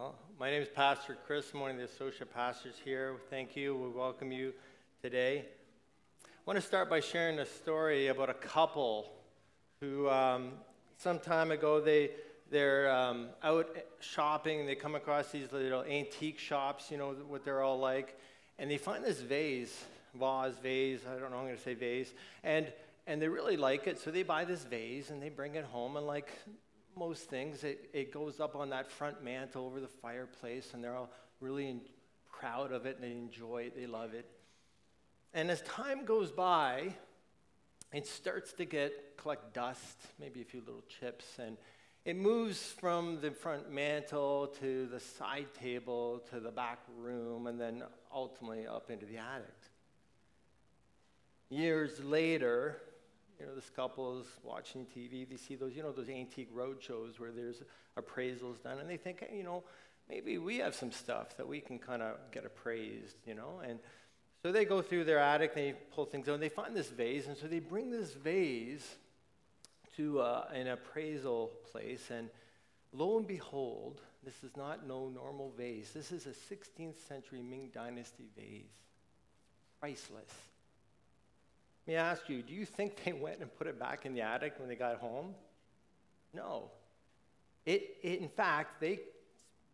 Well, my name is Pastor Chris. I'm one of the associate pastors here. Thank you. We welcome you today. I want to start by sharing a story about a couple who, um, some time ago, they they're um, out shopping they come across these little antique shops. You know what they're all like, and they find this vase, vase, vase. I don't know. I'm going to say vase, and and they really like it, so they buy this vase and they bring it home and like most things, it, it goes up on that front mantle over the fireplace, and they're all really in, proud of it, and they enjoy it, they love it. And as time goes by, it starts to get collect dust, maybe a few little chips, and it moves from the front mantle to the side table to the back room, and then ultimately up into the attic. Years later, you know, this couple is watching TV. They see those, you know, those antique road shows where there's appraisals done, and they think, hey, you know, maybe we have some stuff that we can kind of get appraised, you know. And so they go through their attic, they pull things out, and they find this vase, and so they bring this vase to uh, an appraisal place, and lo and behold, this is not no normal vase. This is a 16th century Ming Dynasty vase, priceless. Let me ask you, do you think they went and put it back in the attic when they got home? No. It, it, in fact, they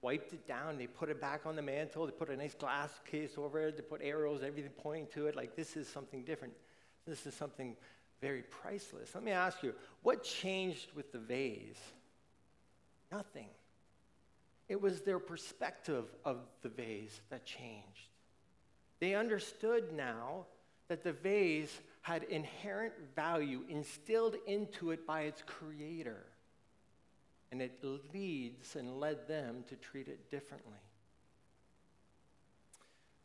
wiped it down. They put it back on the mantle. They put a nice glass case over it. They put arrows, everything pointing to it. Like, this is something different. This is something very priceless. Let me ask you, what changed with the vase? Nothing. It was their perspective of the vase that changed. They understood now that the vase had inherent value instilled into it by its creator. And it leads and led them to treat it differently.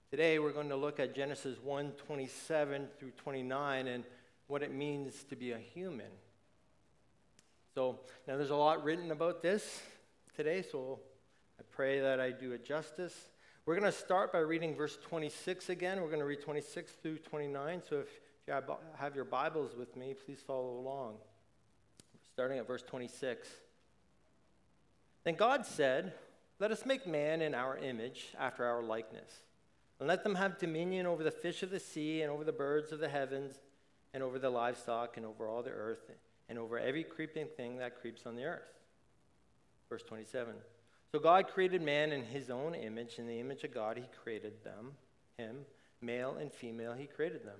Today we're going to look at Genesis 1 27 through 29 and what it means to be a human. So now there's a lot written about this today, so I pray that I do it justice. We're going to start by reading verse 26 again. We're going to read 26 through 29. So if you have your Bibles with me, please follow along. Starting at verse 26. Then God said, Let us make man in our image, after our likeness, and let them have dominion over the fish of the sea, and over the birds of the heavens, and over the livestock, and over all the earth, and over every creeping thing that creeps on the earth. Verse 27. So God created man in his own image. In the image of God, he created them, him, male and female, he created them.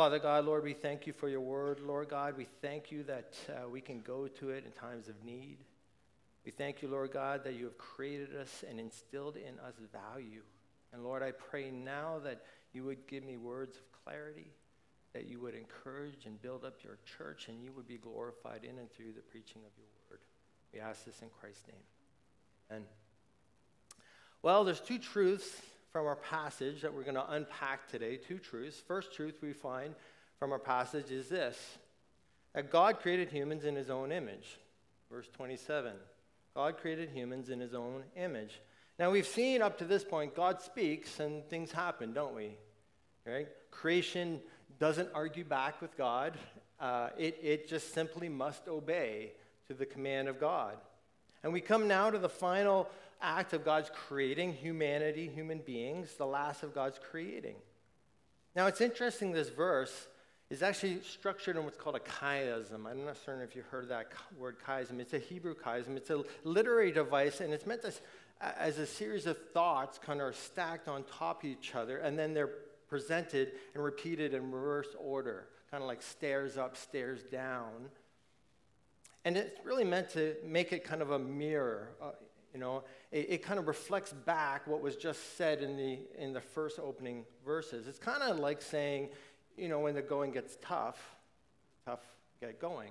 Father God, Lord, we thank you for your word. Lord God, we thank you that uh, we can go to it in times of need. We thank you, Lord God, that you have created us and instilled in us value. And Lord, I pray now that you would give me words of clarity, that you would encourage and build up your church, and you would be glorified in and through the preaching of your word. We ask this in Christ's name. Amen. Well, there's two truths from our passage that we're going to unpack today two truths. First truth we find from our passage is this that God created humans in his own image. Verse 27. God created humans in his own image. Now, we've seen up to this point, God speaks and things happen, don't we? Right? Creation doesn't argue back with God, uh, it, it just simply must obey to the command of God. And we come now to the final act of God's creating humanity, human beings, the last of God's creating. Now, it's interesting, this verse is actually structured in what's called a chiasm. I'm not certain if you've heard that word chiasm. It's a Hebrew chiasm, it's a literary device, and it's meant as, as a series of thoughts kind of are stacked on top of each other, and then they're presented and repeated in reverse order, kind of like stairs up, stairs down. And it's really meant to make it kind of a mirror. Uh, you know, it, it, kind of reflects back what was just said in the, in the first opening verses. It's kind of like saying, you know, when the going gets tough, tough get going.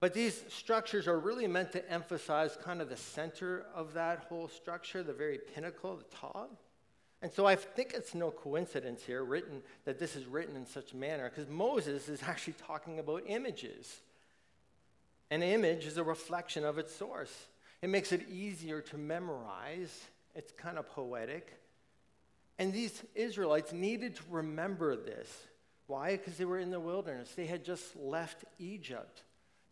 But these structures are really meant to emphasize kind of the center of that whole structure, the very pinnacle, the top. And so I think it's no coincidence here written that this is written in such a manner because Moses is actually talking about images. An image is a reflection of its source. It makes it easier to memorize. It's kind of poetic. And these Israelites needed to remember this. Why? Because they were in the wilderness. They had just left Egypt.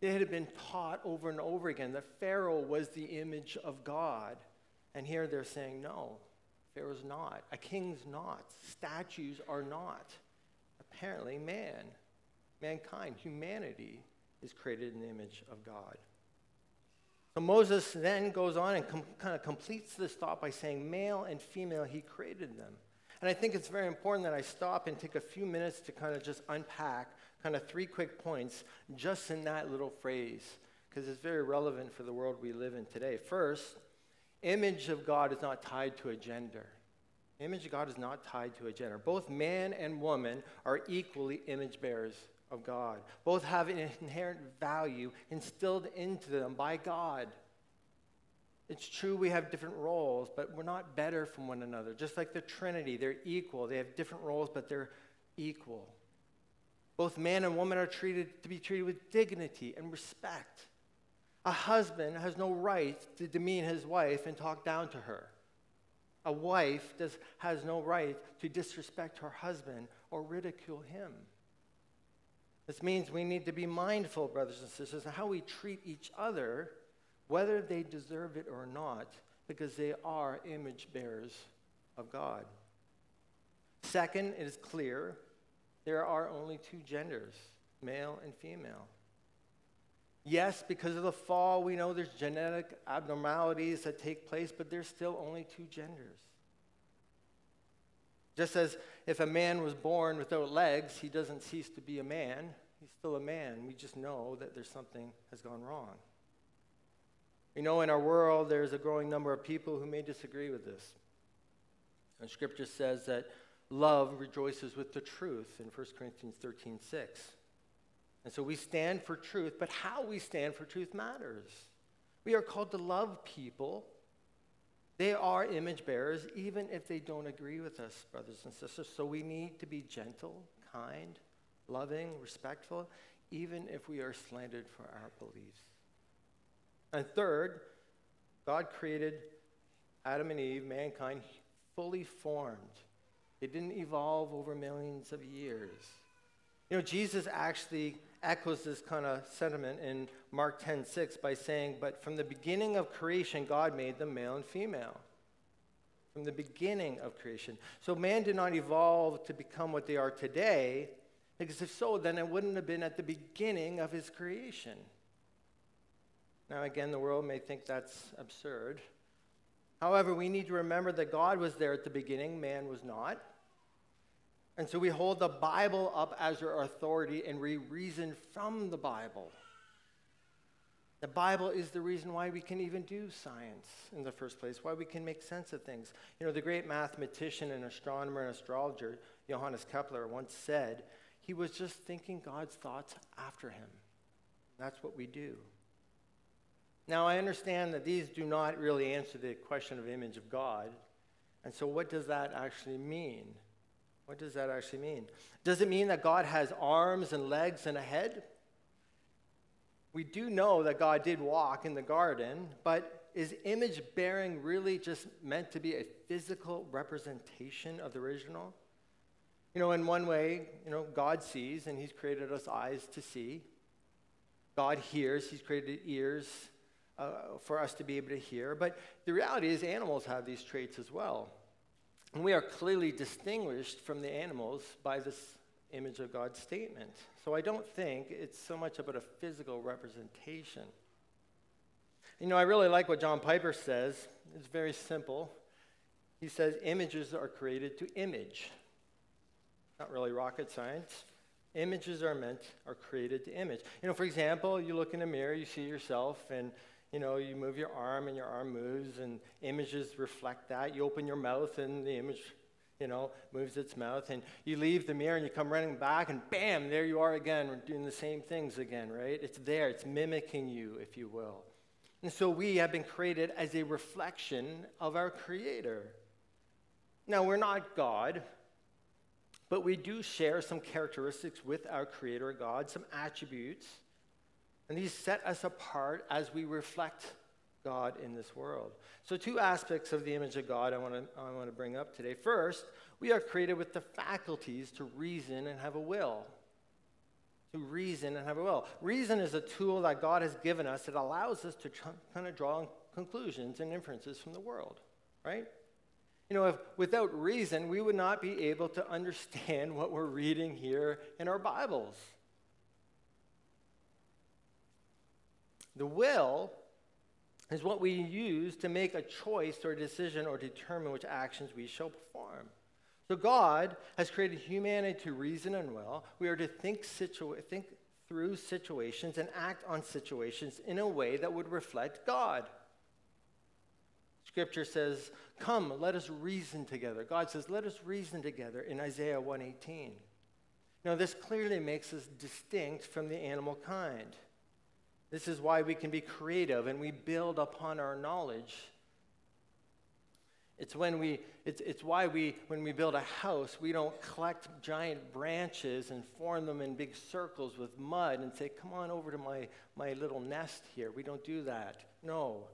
They had been taught over and over again that Pharaoh was the image of God. And here they're saying, no, Pharaoh's not. A king's not. Statues are not. Apparently, man, mankind, humanity is created in the image of God. So Moses then goes on and com- kind of completes this thought by saying, male and female, he created them. And I think it's very important that I stop and take a few minutes to kind of just unpack kind of three quick points just in that little phrase, because it's very relevant for the world we live in today. First, image of God is not tied to a gender. Image of God is not tied to a gender. Both man and woman are equally image bearers of God. Both have an inherent value instilled into them by God. It's true we have different roles, but we're not better from one another. Just like the Trinity, they're equal. They have different roles, but they're equal. Both man and woman are treated to be treated with dignity and respect. A husband has no right to demean his wife and talk down to her. A wife does, has no right to disrespect her husband or ridicule him. This means we need to be mindful, brothers and sisters, of how we treat each other, whether they deserve it or not, because they are image bearers of God. Second, it is clear there are only two genders, male and female. Yes, because of the fall, we know there's genetic abnormalities that take place, but there's still only two genders. Just as if a man was born without legs, he doesn't cease to be a man. He's still a man. We just know that there's something has gone wrong. You know, in our world, there's a growing number of people who may disagree with this. And Scripture says that love rejoices with the truth in 1 Corinthians 13 6. And so we stand for truth, but how we stand for truth matters. We are called to love people. They are image bearers, even if they don't agree with us, brothers and sisters. So we need to be gentle, kind, loving, respectful, even if we are slandered for our beliefs. And third, God created Adam and Eve, mankind, fully formed. It didn't evolve over millions of years. You know, Jesus actually echoes this kind of sentiment in Mark 10 6 by saying, But from the beginning of creation, God made them male and female. From the beginning of creation. So man did not evolve to become what they are today, because if so, then it wouldn't have been at the beginning of his creation. Now, again, the world may think that's absurd. However, we need to remember that God was there at the beginning, man was not. And so we hold the Bible up as our authority and we reason from the Bible. The Bible is the reason why we can even do science in the first place, why we can make sense of things. You know, the great mathematician and astronomer and astrologer, Johannes Kepler, once said he was just thinking God's thoughts after him. That's what we do. Now, I understand that these do not really answer the question of image of God. And so, what does that actually mean? What does that actually mean? Does it mean that God has arms and legs and a head? We do know that God did walk in the garden, but is image bearing really just meant to be a physical representation of the original? You know, in one way, you know, God sees and He's created us eyes to see. God hears, He's created ears uh, for us to be able to hear. But the reality is, animals have these traits as well. And we are clearly distinguished from the animals by this image of God statement. So I don't think it's so much about a physical representation. You know, I really like what John Piper says. It's very simple. He says images are created to image. Not really rocket science. Images are meant, are created to image. You know, for example, you look in a mirror, you see yourself, and you know, you move your arm and your arm moves and images reflect that. You open your mouth and the image, you know, moves its mouth. And you leave the mirror and you come running back and bam, there you are again, doing the same things again, right? It's there, it's mimicking you, if you will. And so we have been created as a reflection of our Creator. Now, we're not God, but we do share some characteristics with our Creator God, some attributes, and these set us apart as we reflect God in this world. So, two aspects of the image of God I want to, I want to bring up today. First, we are created with the faculties to reason and have a will. To reason and have a will. Reason is a tool that God has given us that allows us to kind of draw conclusions and inferences from the world, right? You know, if without reason, we would not be able to understand what we're reading here in our Bibles. The will is what we use to make a choice or a decision or determine which actions we shall perform. So God has created humanity to reason and will. We are to think, situa- think through situations and act on situations in a way that would reflect God. Scripture says, "Come, let us reason together." God says, "Let us reason together" in Isaiah 118. Now, this clearly makes us distinct from the animal kind. This is why we can be creative and we build upon our knowledge. It's when we it's, it's why we when we build a house, we don't collect giant branches and form them in big circles with mud and say, "Come on over to my my little nest here." We don't do that. No.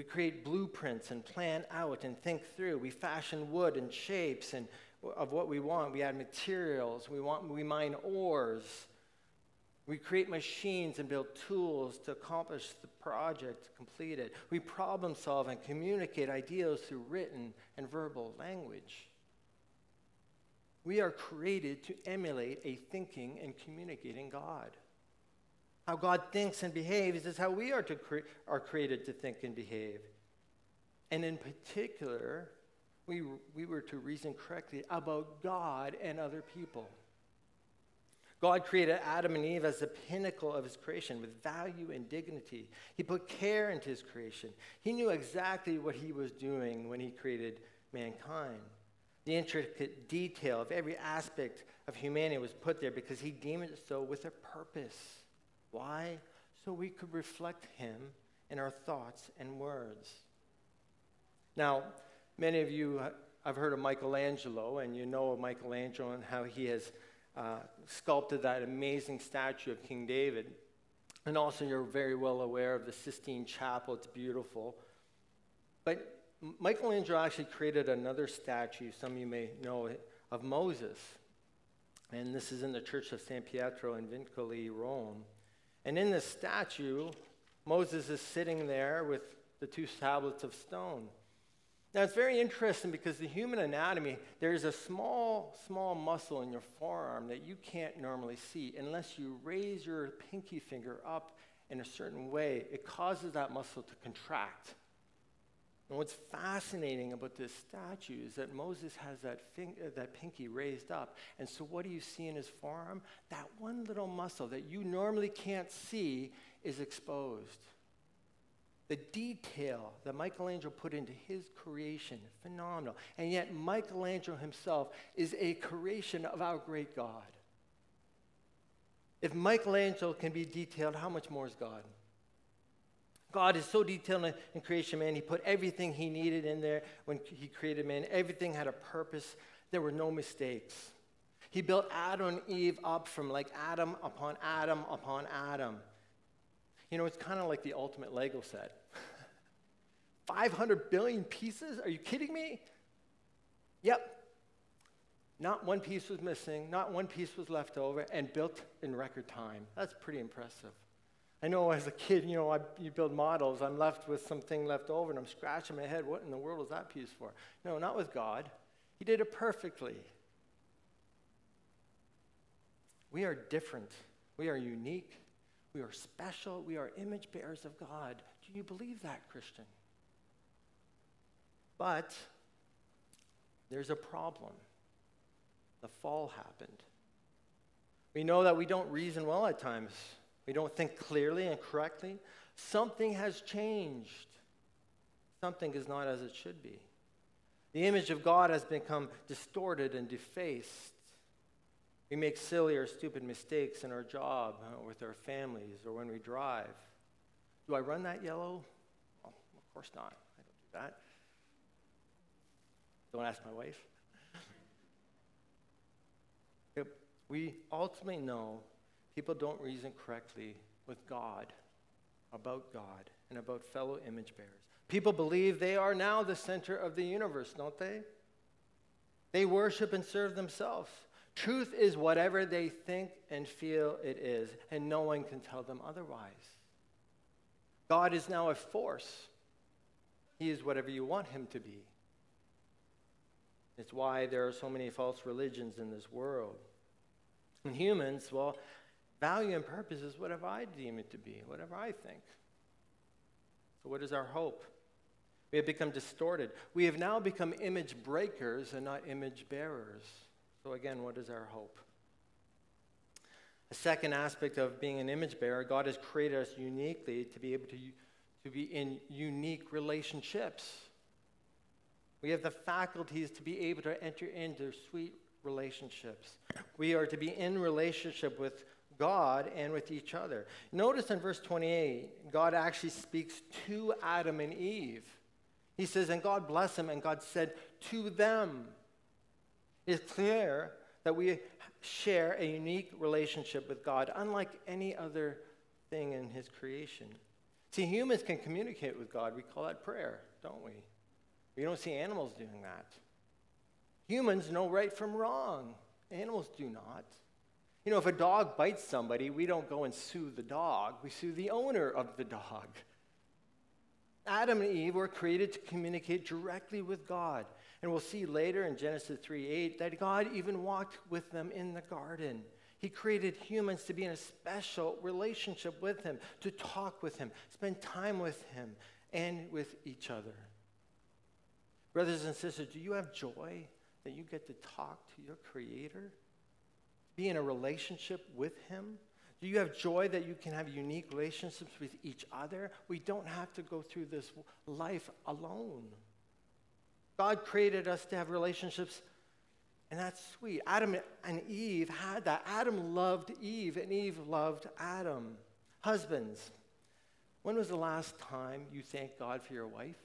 We, create blueprints and plan out and think through. We fashion wood and shapes and of what we want. We add materials. We want we mine ores. We create machines and build tools to accomplish the project, complete it. We problem solve and communicate ideas through written and verbal language. We are created to emulate a thinking and communicating God. How God thinks and behaves is how we are, to cre- are created to think and behave. And in particular, we, we were to reason correctly about God and other people. God created Adam and Eve as the pinnacle of his creation with value and dignity. He put care into his creation. He knew exactly what he was doing when he created mankind. The intricate detail of every aspect of humanity was put there because he deemed it so with a purpose. Why? So we could reflect him in our thoughts and words. Now, many of you have heard of Michelangelo, and you know of Michelangelo and how he has uh, sculpted that amazing statue of King David. And also, you're very well aware of the Sistine Chapel. It's beautiful. But Michelangelo actually created another statue, some of you may know, it, of Moses. And this is in the Church of San Pietro in Vincoli, Rome. And in this statue, Moses is sitting there with the two tablets of stone. Now, it's very interesting because the human anatomy, there's a small, small muscle in your forearm that you can't normally see unless you raise your pinky finger up in a certain way. It causes that muscle to contract. And what's fascinating about this statue is that Moses has that, fing- uh, that pinky raised up. And so, what do you see in his forearm? That one little muscle that you normally can't see is exposed the detail that Michelangelo put into his creation, phenomenal. And yet, Michelangelo himself is a creation of our great God. If Michelangelo can be detailed, how much more is God? God is so detailed in creation, man. He put everything he needed in there when he created man. Everything had a purpose. There were no mistakes. He built Adam and Eve up from like atom upon atom upon atom. You know, it's kind of like the ultimate Lego set. 500 billion pieces? Are you kidding me? Yep. Not one piece was missing, not one piece was left over, and built in record time. That's pretty impressive. I know as a kid, you know, I, you build models, I'm left with something left over, and I'm scratching my head. What in the world was that piece for? No, not with God. He did it perfectly. We are different. We are unique. We are special. We are image bearers of God. Do you believe that, Christian? But there's a problem. The fall happened. We know that we don't reason well at times. We don't think clearly and correctly. Something has changed. Something is not as it should be. The image of God has become distorted and defaced. We make silly or stupid mistakes in our job, uh, with our families, or when we drive. Do I run that yellow? Well, of course not. I don't do that. Don't ask my wife. We ultimately know people don't reason correctly with God, about God, and about fellow image bearers. People believe they are now the center of the universe, don't they? They worship and serve themselves. Truth is whatever they think and feel it is, and no one can tell them otherwise. God is now a force. He is whatever you want him to be. It's why there are so many false religions in this world. And humans, well, value and purpose is whatever I deem it to be, whatever I think. So, what is our hope? We have become distorted. We have now become image breakers and not image bearers. So, again, what is our hope? A second aspect of being an image bearer, God has created us uniquely to be able to, to be in unique relationships. We have the faculties to be able to enter into sweet relationships. We are to be in relationship with God and with each other. Notice in verse 28, God actually speaks to Adam and Eve. He says, And God blessed them, and God said to them. It's clear that we share a unique relationship with God, unlike any other thing in His creation. See, humans can communicate with God. We call that prayer, don't we? We don't see animals doing that. Humans know right from wrong, animals do not. You know, if a dog bites somebody, we don't go and sue the dog, we sue the owner of the dog. Adam and Eve were created to communicate directly with God. And we'll see later in Genesis 3 8 that God even walked with them in the garden. He created humans to be in a special relationship with Him, to talk with Him, spend time with Him, and with each other. Brothers and sisters, do you have joy that you get to talk to your Creator? Be in a relationship with Him? Do you have joy that you can have unique relationships with each other? We don't have to go through this life alone. God created us to have relationships, and that's sweet. Adam and Eve had that. Adam loved Eve, and Eve loved Adam. Husbands, when was the last time you thanked God for your wife?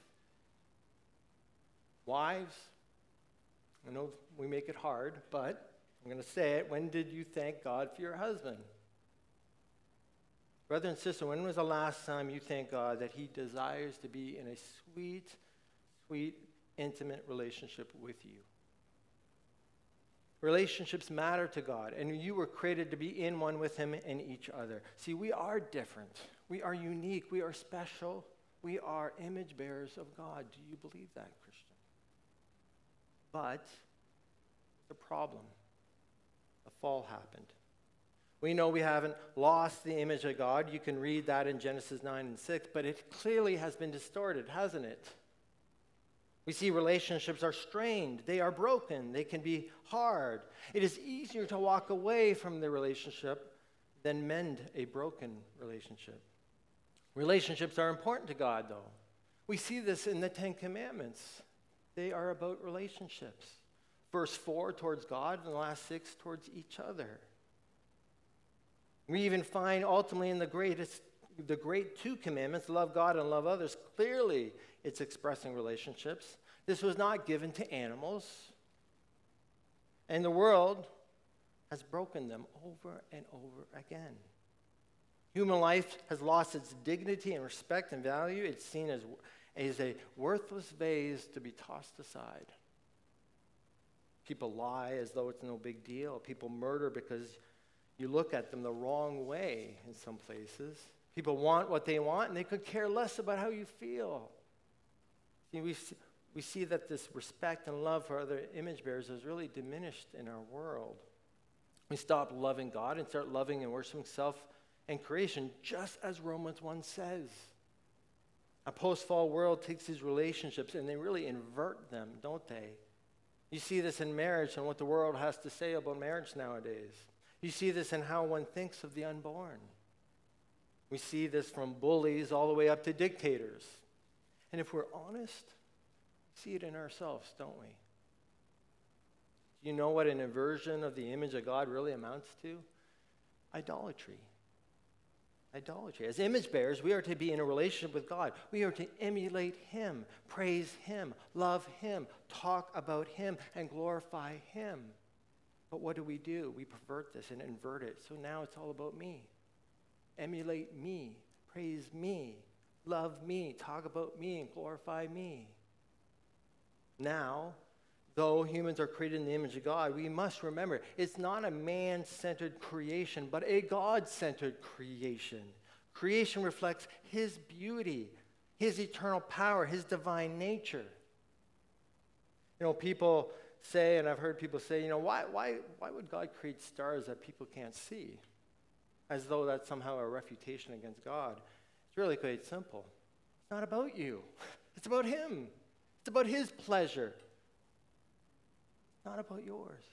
Wives, I know we make it hard, but I'm going to say it. When did you thank God for your husband? Brother and sister, when was the last time you thanked God that He desires to be in a sweet, sweet, intimate relationship with you? Relationships matter to God, and you were created to be in one with Him and each other. See, we are different. We are unique. We are special. We are image bearers of God. Do you believe that, Christian? But the problem the fall happened. We know we haven't lost the image of God. You can read that in Genesis 9 and 6, but it clearly has been distorted, hasn't it? We see relationships are strained, they are broken, they can be hard. It is easier to walk away from the relationship than mend a broken relationship. Relationships are important to God, though. We see this in the Ten Commandments, they are about relationships. Verse 4 towards God, and the last six towards each other. We even find ultimately in the greatest, the great two commandments, love God and love others, clearly it's expressing relationships. This was not given to animals. And the world has broken them over and over again. Human life has lost its dignity and respect and value. It's seen as, as a worthless vase to be tossed aside. People lie as though it's no big deal. People murder because you look at them the wrong way in some places. People want what they want, and they could care less about how you feel. See, we, we see that this respect and love for other image bearers is really diminished in our world. We stop loving God and start loving and worshiping self and creation, just as Romans 1 says. A post fall world takes these relationships and they really invert them, don't they? You see this in marriage and what the world has to say about marriage nowadays. You see this in how one thinks of the unborn. We see this from bullies all the way up to dictators. And if we're honest, see it in ourselves, don't we? Do you know what an inversion of the image of God really amounts to? Idolatry. idolatry. As image bearers, we are to be in a relationship with God. We are to emulate Him, praise Him, love Him, talk about Him, and glorify Him. But what do we do? We pervert this and invert it. So now it's all about me. Emulate me, praise me, love me, talk about me, and glorify me. Now, though humans are created in the image of God, we must remember it's not a man centered creation, but a God centered creation. Creation reflects His beauty, His eternal power, His divine nature. You know, people say, and I've heard people say, you know, why, why, why would God create stars that people can't see? As though that's somehow a refutation against God. It's really quite simple. It's not about you, it's about Him, it's about His pleasure not about yours.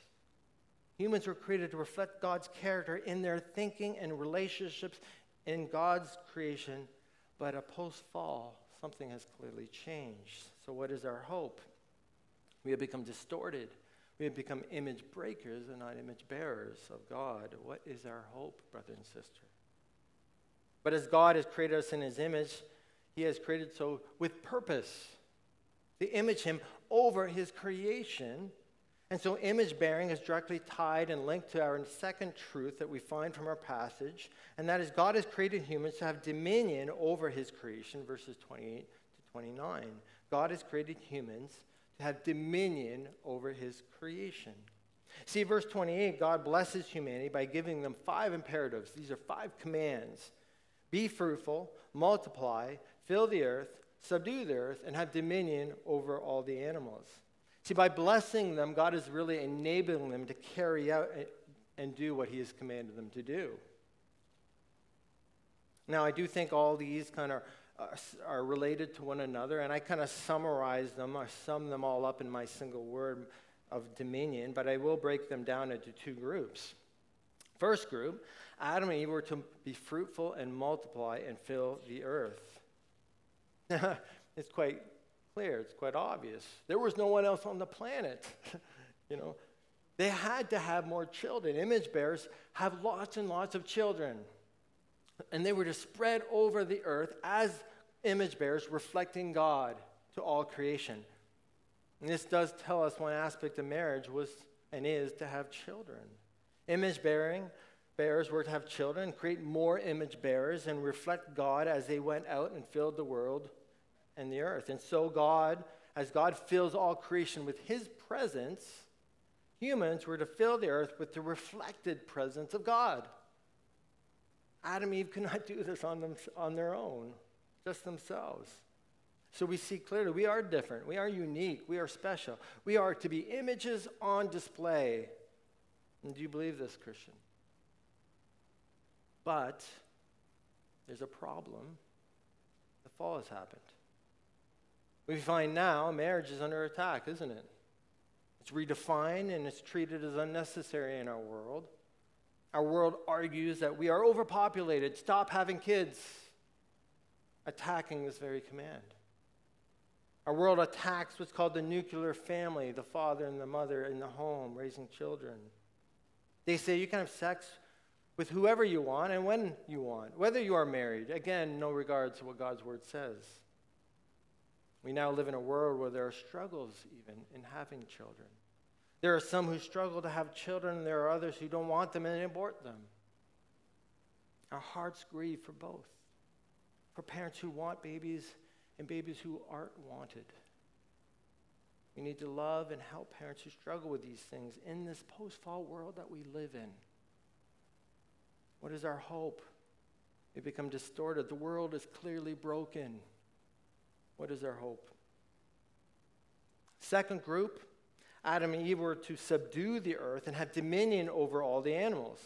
Humans were created to reflect God's character in their thinking and relationships in God's creation, but a post fall, something has clearly changed. So, what is our hope? We have become distorted. We have become image breakers and not image bearers of God. What is our hope, brother and sister? But as God has created us in his image, he has created so with purpose. To image him over his creation and so, image bearing is directly tied and linked to our second truth that we find from our passage, and that is God has created humans to have dominion over his creation, verses 28 to 29. God has created humans to have dominion over his creation. See, verse 28, God blesses humanity by giving them five imperatives. These are five commands be fruitful, multiply, fill the earth, subdue the earth, and have dominion over all the animals. See, by blessing them, God is really enabling them to carry out and do what He has commanded them to do. Now, I do think all these kind of Uh, are related to one another, and I kind of summarize them or sum them all up in my single word of dominion, but I will break them down into two groups. First group, Adam and Eve were to be fruitful and multiply and fill the earth. it's quite clear, it's quite obvious. There was no one else on the planet. you know, they had to have more children. Image bearers have lots and lots of children. And they were to spread over the earth as image bearers, reflecting God to all creation. And this does tell us one aspect of marriage was and is to have children. Image bearing bearers were to have children, create more image bearers, and reflect God as they went out and filled the world and the earth. And so, God, as God fills all creation with his presence, humans were to fill the earth with the reflected presence of God. Adam and Eve could not do this on, them, on their own, just themselves. So we see clearly we are different, we are unique, we are special. We are to be images on display. And do you believe this, Christian? But there's a problem. The fall has happened. We find now marriage is under attack, isn't it? It's redefined and it's treated as unnecessary in our world. Our world argues that we are overpopulated, stop having kids, attacking this very command. Our world attacks what's called the nuclear family, the father and the mother in the home raising children. They say you can have sex with whoever you want and when you want, whether you are married. Again, no regards to what God's word says. We now live in a world where there are struggles, even in having children. There are some who struggle to have children, and there are others who don't want them and abort them. Our hearts grieve for both for parents who want babies and babies who aren't wanted. We need to love and help parents who struggle with these things in this post fall world that we live in. What is our hope? We become distorted. The world is clearly broken. What is our hope? Second group, Adam and Eve were to subdue the earth and have dominion over all the animals.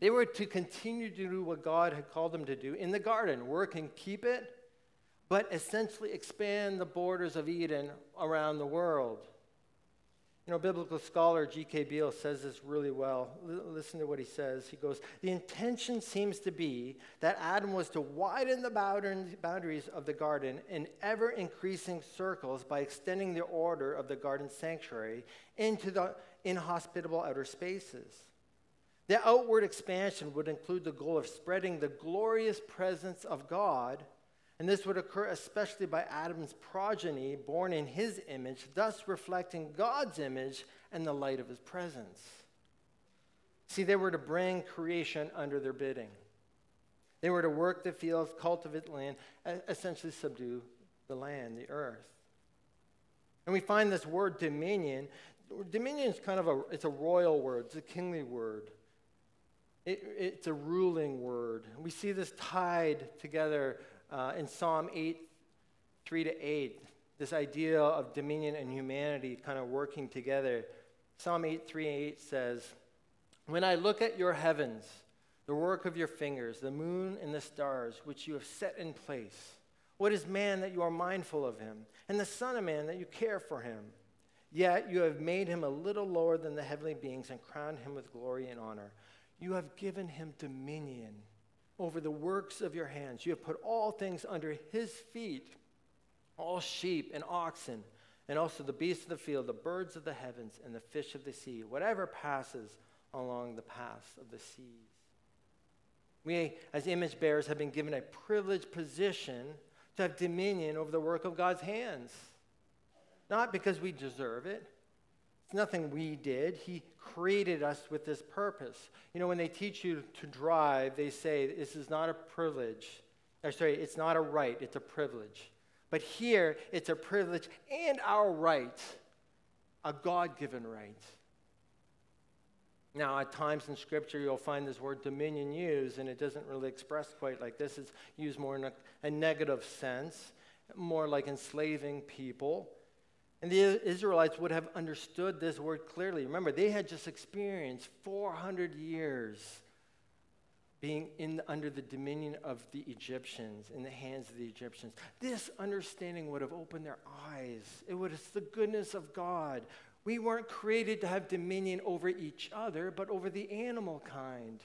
They were to continue to do what God had called them to do in the garden work and keep it, but essentially expand the borders of Eden around the world. You know, biblical scholar G.K. Beale says this really well. L- listen to what he says. He goes, The intention seems to be that Adam was to widen the boundaries of the garden in ever increasing circles by extending the order of the garden sanctuary into the inhospitable outer spaces. The outward expansion would include the goal of spreading the glorious presence of God, and this would occur especially by Adam's progeny, born in his image, thus reflecting God's image and the light of his presence. See, they were to bring creation under their bidding. They were to work the fields, cultivate land, essentially subdue the land, the earth. And we find this word dominion. Dominion is kind of a, it's a royal word. It's a kingly word. It, it's a ruling word. We see this tied together uh, in Psalm 8, 3 to 8. This idea of dominion and humanity kind of working together. Psalm 8, 3 and 8 says, When I look at your heavens, the work of your fingers, the moon and the stars, which you have set in place, what is man that you are mindful of him, and the Son of Man that you care for him? Yet you have made him a little lower than the heavenly beings and crowned him with glory and honor. You have given him dominion over the works of your hands. You have put all things under his feet all sheep and oxen, and also the beasts of the field, the birds of the heavens, and the fish of the sea, whatever passes along the paths of the seas. We, as image bearers, have been given a privileged position to have dominion over the work of God's hands. Not because we deserve it. It's nothing we did. He created us with this purpose. You know, when they teach you to drive, they say this is not a privilege. Or sorry, it's not a right, it's a privilege. But here, it's a privilege and our right, a God given right. Now, at times in Scripture, you'll find this word dominion used, and it doesn't really express quite like this. It's used more in a, a negative sense, more like enslaving people. And the Israelites would have understood this word clearly. Remember, they had just experienced 400 years being in, under the dominion of the Egyptians, in the hands of the Egyptians. This understanding would have opened their eyes. It was the goodness of God we weren't created to have dominion over each other, but over the animal kind.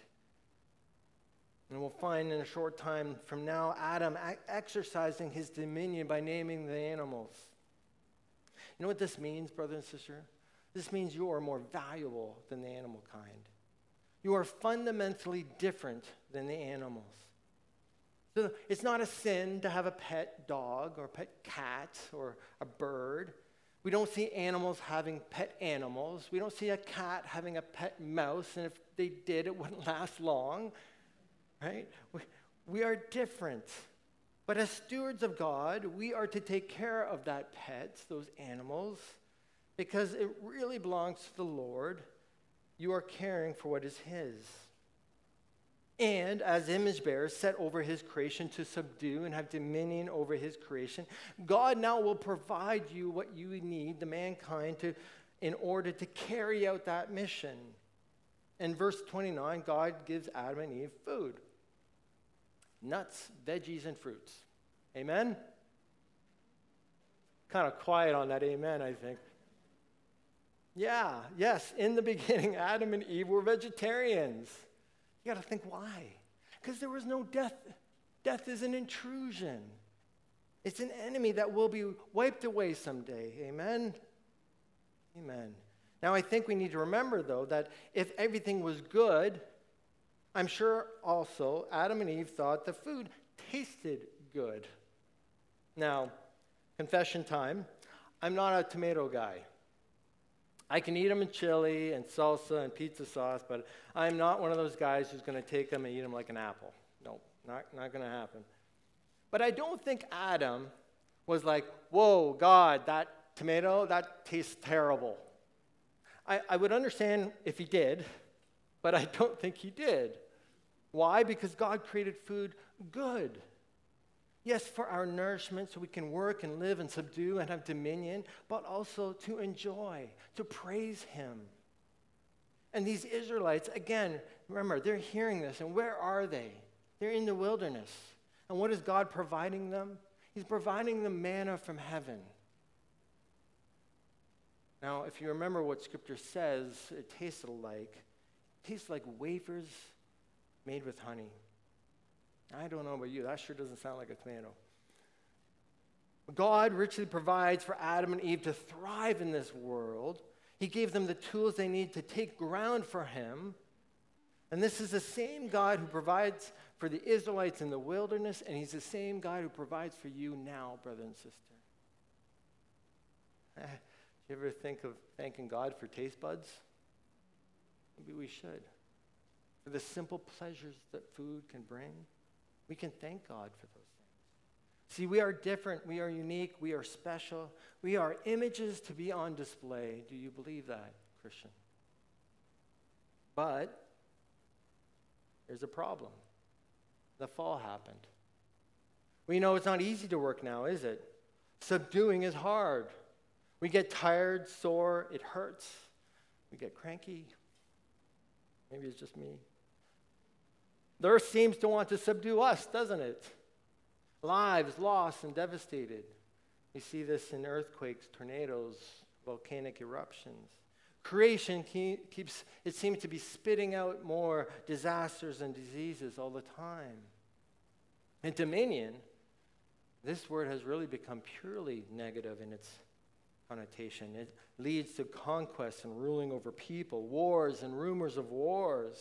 And we'll find in a short time from now Adam exercising his dominion by naming the animals. You know what this means, brother and sister? This means you are more valuable than the animal kind. You are fundamentally different than the animals. So it's not a sin to have a pet dog or pet cat or a bird. We don't see animals having pet animals. We don't see a cat having a pet mouse, and if they did, it wouldn't last long, right? We, we are different. But as stewards of God, we are to take care of that pet, those animals, because it really belongs to the Lord. You are caring for what is His. And as image bearers set over his creation to subdue and have dominion over his creation god now will provide you what you need the mankind to in order to carry out that mission. In verse 29 god gives adam and eve food nuts veggies and fruits amen kind of quiet on that amen i think yeah yes in the beginning adam and eve were vegetarians you got to think why? Because there was no death. Death is an intrusion. It's an enemy that will be wiped away someday. Amen? Amen. Now, I think we need to remember, though, that if everything was good, I'm sure also Adam and Eve thought the food tasted good. Now, confession time I'm not a tomato guy. I can eat them in chili and salsa and pizza sauce, but I'm not one of those guys who's going to take them and eat them like an apple. No, not, not going to happen. But I don't think Adam was like, whoa, God, that tomato, that tastes terrible. I, I would understand if he did, but I don't think he did. Why? Because God created food good. Yes, for our nourishment so we can work and live and subdue and have dominion, but also to enjoy, to praise Him. And these Israelites, again, remember, they're hearing this, and where are they? They're in the wilderness. And what is God providing them? He's providing them manna from heaven. Now, if you remember what Scripture says, it tasted like, it tastes like wafers made with honey. I don't know about you, that sure doesn't sound like a tomato. God richly provides for Adam and Eve to thrive in this world. He gave them the tools they need to take ground for Him. And this is the same God who provides for the Israelites in the wilderness, and He's the same God who provides for you now, brother and sister. Eh, do you ever think of thanking God for taste buds? Maybe we should. For the simple pleasures that food can bring, we can thank God for those things. See, we are different, we are unique, we are special, we are images to be on display. Do you believe that, Christian? But there's a problem. The fall happened. We know it's not easy to work now, is it? Subduing is hard. We get tired, sore, it hurts. We get cranky. Maybe it's just me. The earth seems to want to subdue us, doesn't it? Lives lost and devastated. We see this in earthquakes, tornadoes, volcanic eruptions. Creation keeps, it seems to be spitting out more disasters and diseases all the time. And dominion, this word has really become purely negative in its connotation. It leads to conquest and ruling over people, wars and rumors of wars.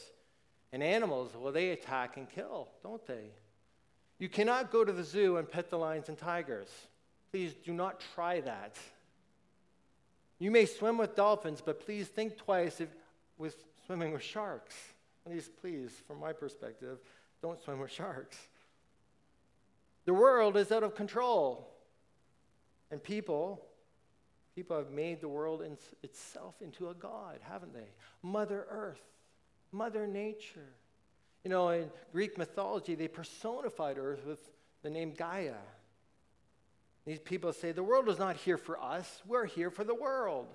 And animals, well, they attack and kill, don't they? You cannot go to the zoo and pet the lions and tigers. Please do not try that. You may swim with dolphins, but please think twice if, with swimming with sharks. At least, please, from my perspective, don't swim with sharks. The world is out of control. And people People have made the world in itself into a god, haven't they? Mother Earth, Mother Nature. You know, in Greek mythology, they personified Earth with the name Gaia. These people say, the world is not here for us, we're here for the world.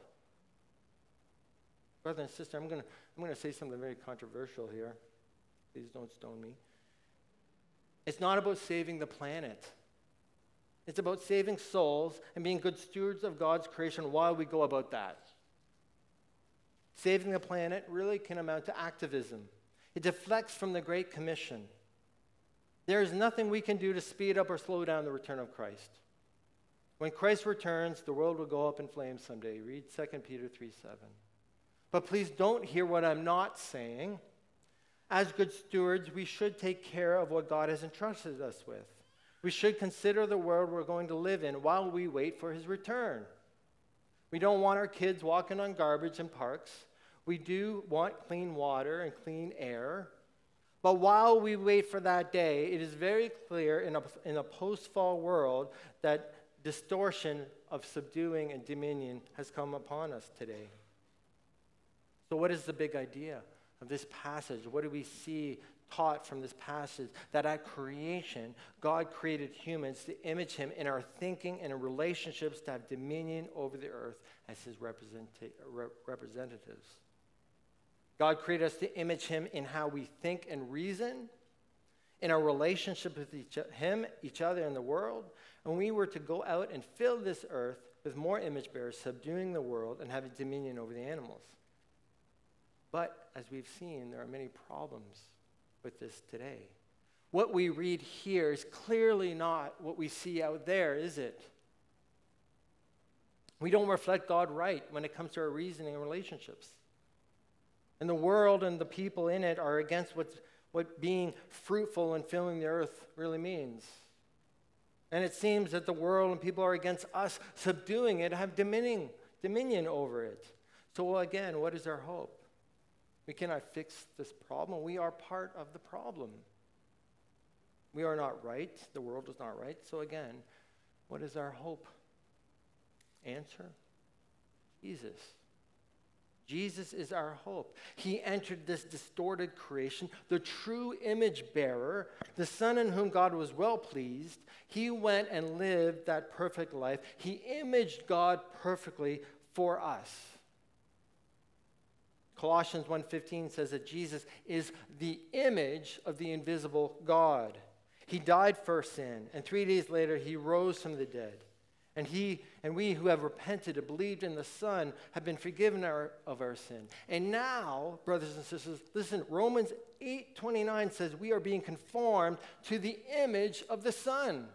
Brother and sister, I'm going to I'm going to say something very controversial here. Please don't stone me. It's not about saving the planet. It's about saving souls and being good stewards of God's creation while we go about that. Saving the planet really can amount to activism. It deflects from the Great Commission. There is nothing we can do to speed up or slow down the return of Christ. When Christ returns, the world will go up in flames someday. Read 2 Peter 3 7. But please don't hear what I'm not saying. As good stewards, we should take care of what God has entrusted us with. We should consider the world we're going to live in while we wait for his return. We don't want our kids walking on garbage in parks. We do want clean water and clean air. But while we wait for that day, it is very clear in a, in a post fall world that distortion of subduing and dominion has come upon us today. So, what is the big idea of this passage? What do we see taught from this passage that at creation, God created humans to image him in our thinking and in relationships to have dominion over the earth as his representatives. God created us to image him in how we think and reason, in our relationship with each, him, each other, and the world. And we were to go out and fill this earth with more image bearers, subduing the world and having dominion over the animals. But as we've seen, there are many problems with this today. What we read here is clearly not what we see out there, is it? We don't reflect God right when it comes to our reasoning and relationships. And the world and the people in it are against what, what being fruitful and filling the earth really means. And it seems that the world and people are against us subduing it, have dominion, dominion over it. So, again, what is our hope? We cannot fix this problem. We are part of the problem. We are not right. The world is not right. So, again, what is our hope? Answer Jesus. Jesus is our hope. He entered this distorted creation, the true image bearer, the Son in whom God was well pleased. He went and lived that perfect life. He imaged God perfectly for us. Colossians 1:15 says that Jesus is the image of the invisible God. He died for sin, and 3 days later he rose from the dead. And he and we who have repented and believed in the Son have been forgiven our, of our sin. And now, brothers and sisters, listen, Romans 8:29 says we are being conformed to the image of the Son.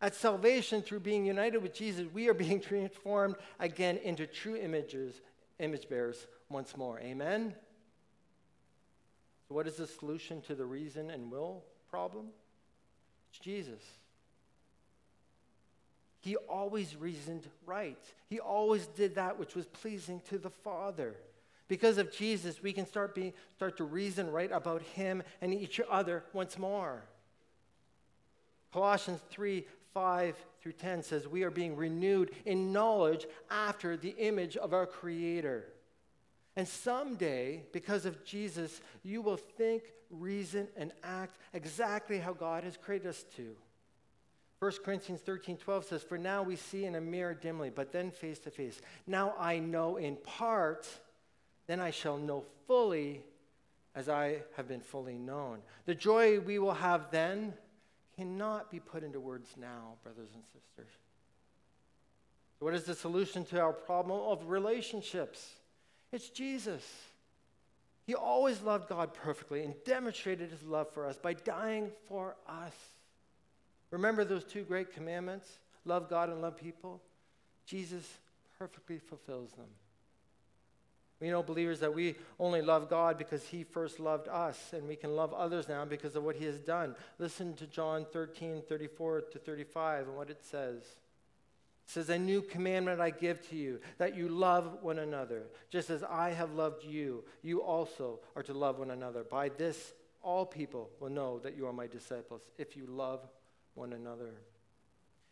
At salvation, through being united with Jesus, we are being transformed again into true images, image bearers once more. Amen? So, what is the solution to the reason and will problem? It's Jesus. He always reasoned right. He always did that which was pleasing to the Father. Because of Jesus, we can start, being, start to reason right about Him and each other once more. Colossians 3 5 through 10 says, We are being renewed in knowledge after the image of our Creator. And someday, because of Jesus, you will think, reason, and act exactly how God has created us to. 1 Corinthians 13 12 says, For now we see in a mirror dimly, but then face to face. Now I know in part then I shall know fully as I have been fully known. The joy we will have then cannot be put into words now, brothers and sisters. what is the solution to our problem of relationships? It's Jesus. He always loved God perfectly and demonstrated his love for us by dying for us. Remember those two great commandments love God and love people? Jesus perfectly fulfills them. We know, believers, that we only love God because He first loved us, and we can love others now because of what He has done. Listen to John 13, 34 to 35, and what it says. It says, A new commandment I give to you, that you love one another. Just as I have loved you, you also are to love one another. By this, all people will know that you are my disciples, if you love one another.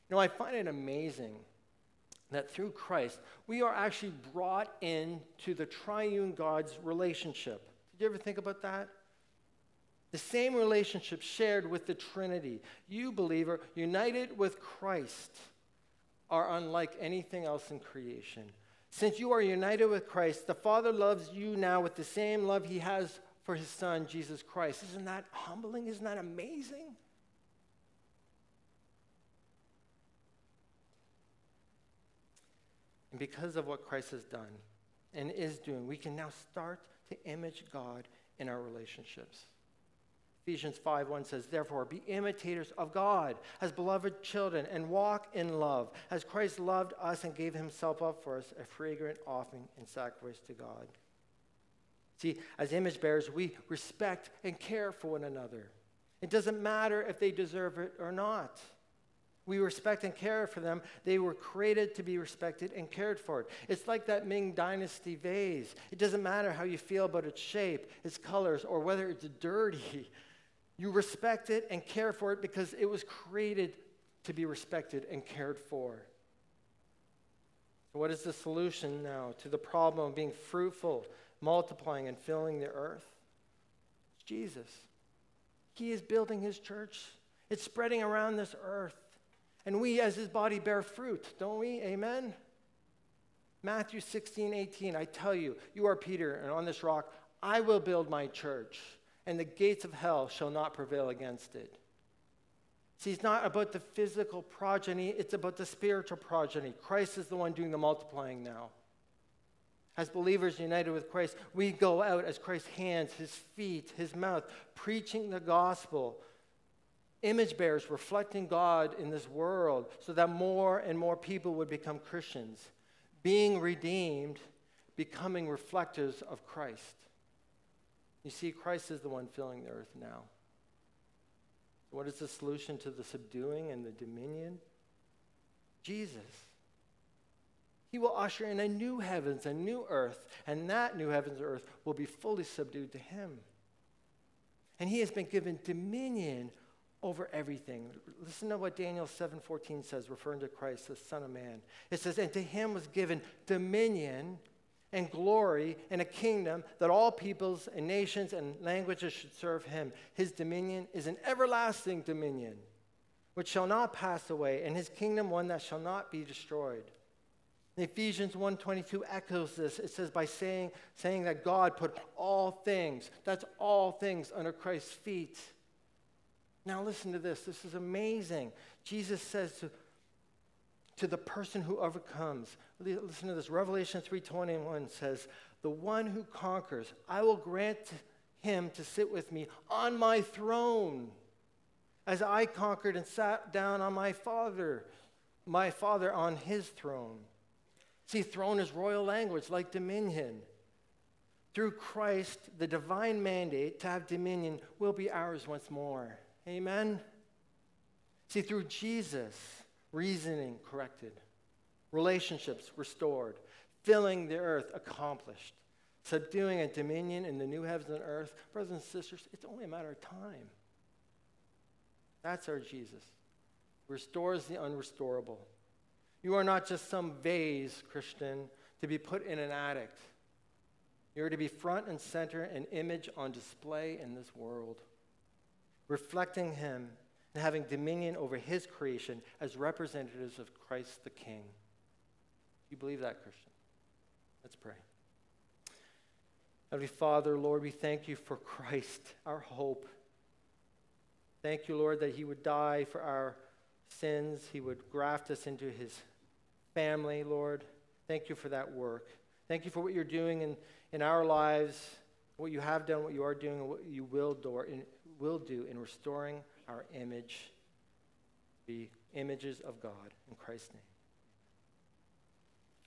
You know, I find it amazing that through Christ, we are actually brought into the triune God's relationship. Did you ever think about that? The same relationship shared with the Trinity. You, believer, united with Christ, are unlike anything else in creation. Since you are united with Christ, the Father loves you now with the same love he has for his Son, Jesus Christ. Isn't that humbling? Isn't that amazing? And because of what Christ has done and is doing, we can now start to image God in our relationships. Ephesians 5 1 says, Therefore, be imitators of God as beloved children and walk in love, as Christ loved us and gave himself up for us, a fragrant offering and sacrifice to God. See, as image bearers, we respect and care for one another. It doesn't matter if they deserve it or not. We respect and care for them. They were created to be respected and cared for. It's like that Ming Dynasty vase. It doesn't matter how you feel about its shape, its colors, or whether it's dirty. You respect it and care for it because it was created to be respected and cared for. What is the solution now to the problem of being fruitful, multiplying, and filling the earth? It's Jesus. He is building his church, it's spreading around this earth. And we, as his body, bear fruit, don't we? Amen? Matthew 16, 18, I tell you, you are Peter, and on this rock I will build my church, and the gates of hell shall not prevail against it. See, it's not about the physical progeny, it's about the spiritual progeny. Christ is the one doing the multiplying now. As believers united with Christ, we go out as Christ's hands, his feet, his mouth, preaching the gospel image bearers reflecting God in this world so that more and more people would become Christians, being redeemed, becoming reflectors of Christ. You see, Christ is the one filling the earth now. What is the solution to the subduing and the dominion? Jesus. He will usher in a new heavens, a new earth, and that new heavens and earth will be fully subdued to him. And he has been given dominion over everything. Listen to what Daniel 7:14 says referring to Christ the son of man. It says and to him was given dominion and glory and a kingdom that all peoples and nations and languages should serve him. His dominion is an everlasting dominion which shall not pass away and his kingdom one that shall not be destroyed. Ephesians 1:22 echoes this. It says by saying, saying that God put all things, that's all things under Christ's feet now, listen to this. This is amazing. Jesus says to, to the person who overcomes, listen to this. Revelation 3:21 says, "The one who conquers, I will grant him to sit with me on my throne, as I conquered and sat down on my Father, my Father on his throne." See, throne is royal language, like dominion. Through Christ, the divine mandate to have dominion will be ours once more. Amen? See, through Jesus, reasoning corrected, relationships restored, filling the earth accomplished, subduing a dominion in the new heavens and earth, brothers and sisters, it's only a matter of time. That's our Jesus. Restores the unrestorable. You are not just some vase, Christian, to be put in an attic. You are to be front and center, an image on display in this world, reflecting Him and having dominion over His creation as representatives of Christ the King. You believe that, Christian? Let's pray. Heavenly Father, Lord, we thank you for Christ, our hope. Thank you, Lord, that He would die for our sins. He would graft us into His family, Lord. Thank you for that work. Thank you for what you're doing in, in our lives, what you have done, what you are doing, and what you will do in, will do in restoring our image, the images of God. In Christ's name.